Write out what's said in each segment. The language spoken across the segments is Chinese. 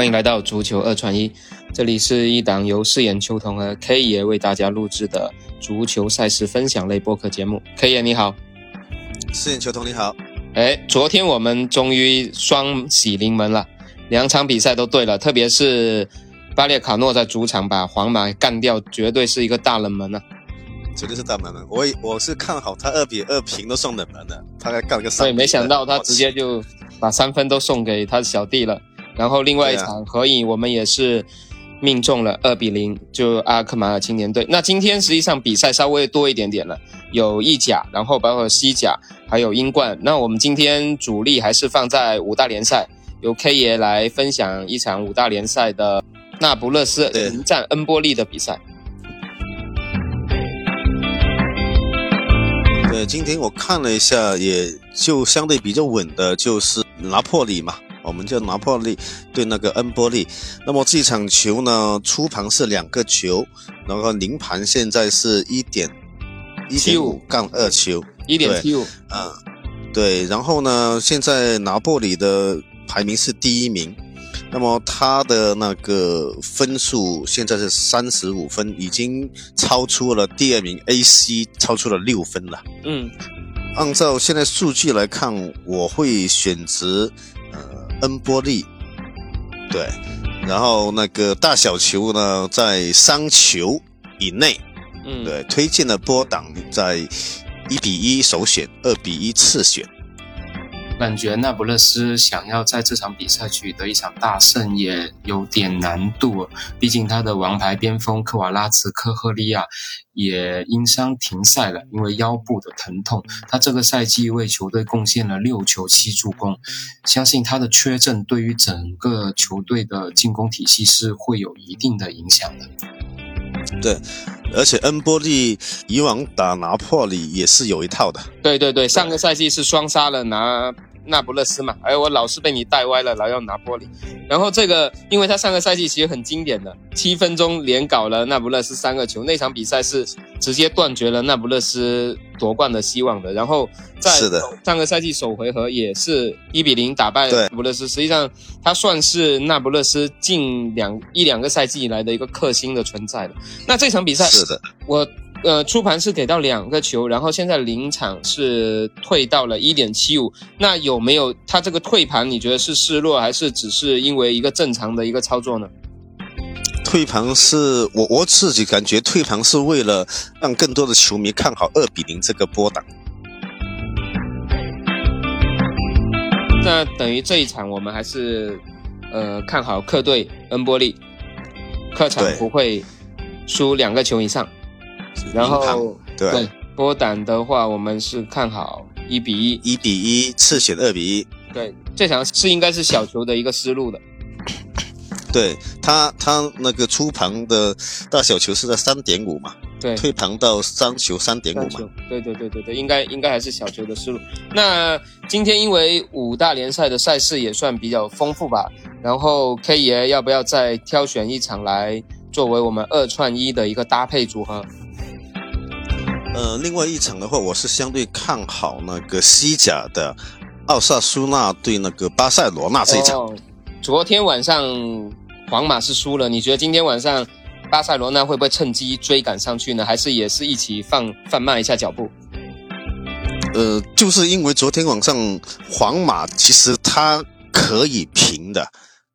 欢迎来到足球二串一，这里是一档由饰演球童和 K 爷为大家录制的足球赛事分享类播客节目。K 爷你好，饰演球童你好。哎，昨天我们终于双喜临门了，两场比赛都对了，特别是巴列卡诺在主场把皇马干掉，绝对是一个大冷门啊！绝对是大冷门，我我是看好他二比二平都送冷门的，他还干了个三。对，没想到他直接就把三分都送给他小弟了。然后另外一场合影，我们也是命中了二比零，就阿克马尔青年队。那今天实际上比赛稍微多一点点了，有意甲，然后包括西甲，还有英冠。那我们今天主力还是放在五大联赛，由 K 爷来分享一场五大联赛的那不勒斯迎战恩波利的比赛。对，今天我看了一下，也就相对比较稳的，就是拿破里嘛。我们叫拿破利对那个恩波利，那么这场球呢，初盘是两个球，然后临盘现在是一点一点五杠二球，一点七五，啊，对，然后呢，现在拿破里的排名是第一名，那么他的那个分数现在是三十五分，已经超出了第二名 AC，超出了六分了。嗯，按照现在数据来看，我会选择。恩波利，对，然后那个大小球呢，在三球以内，嗯，对，推荐的波档在一比一首选，二比一次选。感觉那不勒斯想要在这场比赛取得一场大胜也有点难度，毕竟他的王牌边锋科瓦拉茨科赫利亚也因伤停赛了，因为腰部的疼痛。他这个赛季为球队贡献了六球七助攻，相信他的缺阵对于整个球队的进攻体系是会有一定的影响的。对，而且恩波利以往打拿破里也是有一套的。对对对，上个赛季是双杀了拿。那不勒斯嘛，哎，我老是被你带歪了，老要拿玻璃。然后这个，因为他上个赛季其实很经典的，七分钟连搞了那不勒斯三个球，那场比赛是直接断绝了那不勒斯夺冠的希望的。然后在上个赛季首回合也是一比零打败那不勒斯，实际上他算是那不勒斯近两一两个赛季以来的一个克星的存在了。那这场比赛是的，我。呃，出盘是给到两个球，然后现在临场是退到了一点七五。那有没有他这个退盘？你觉得是失落，还是只是因为一个正常的一个操作呢？退盘是我我自己感觉退盘是为了让更多的球迷看好二比零这个波档。那等于这一场我们还是呃看好客队恩波利，客场不会输两个球以上。然后对波胆的话，我们是看好一比一，一比一次选二比一。对，这场是应该是小球的一个思路的。对他，他那个出盘的大小球是在三点五嘛？对，退盘到三球三点五嘛？对对对对对，应该应该还是小球的思路。那今天因为五大联赛的赛事也算比较丰富吧，然后 K 爷要不要再挑选一场来作为我们二串一的一个搭配组合？呃，另外一场的话，我是相对看好那个西甲的奥萨苏纳对那个巴塞罗那这一场。昨天晚上皇马是输了，你觉得今天晚上巴塞罗那会不会趁机追赶上去呢？还是也是一起放放慢一下脚步？呃，就是因为昨天晚上皇马其实他可以平的，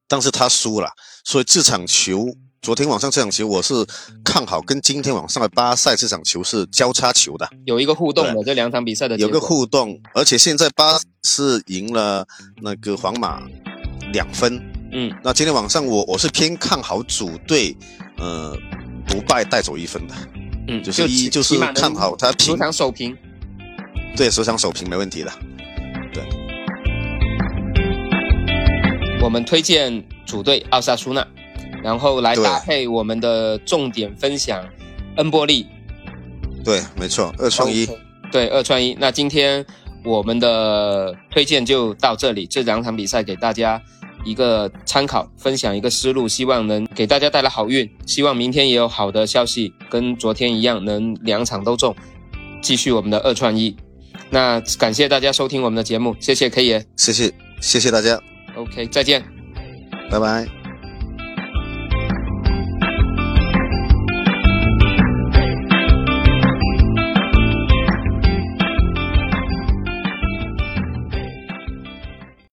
但是他输了，所以这场球。昨天晚上这场球我是看好，跟今天晚上的巴塞这场球是交叉球的，有一个互动的这两场比赛的有个互动，而且现在巴是赢了那个皇马两分，嗯，那今天晚上我我是偏看好主队，呃，不败带走一分的，嗯，就是一就是看好他平，首场守平，对，首场守平没问题的，对，我们推荐主队奥萨苏纳。然后来搭配我们的重点分享，恩波利。对，没错，二创一。对，二创一。那今天我们的推荐就到这里，这两场比赛给大家一个参考，分享一个思路，希望能给大家带来好运。希望明天也有好的消息，跟昨天一样，能两场都中，继续我们的二创一。那感谢大家收听我们的节目，谢谢 K 爷，谢谢，谢谢大家。OK，再见，拜拜。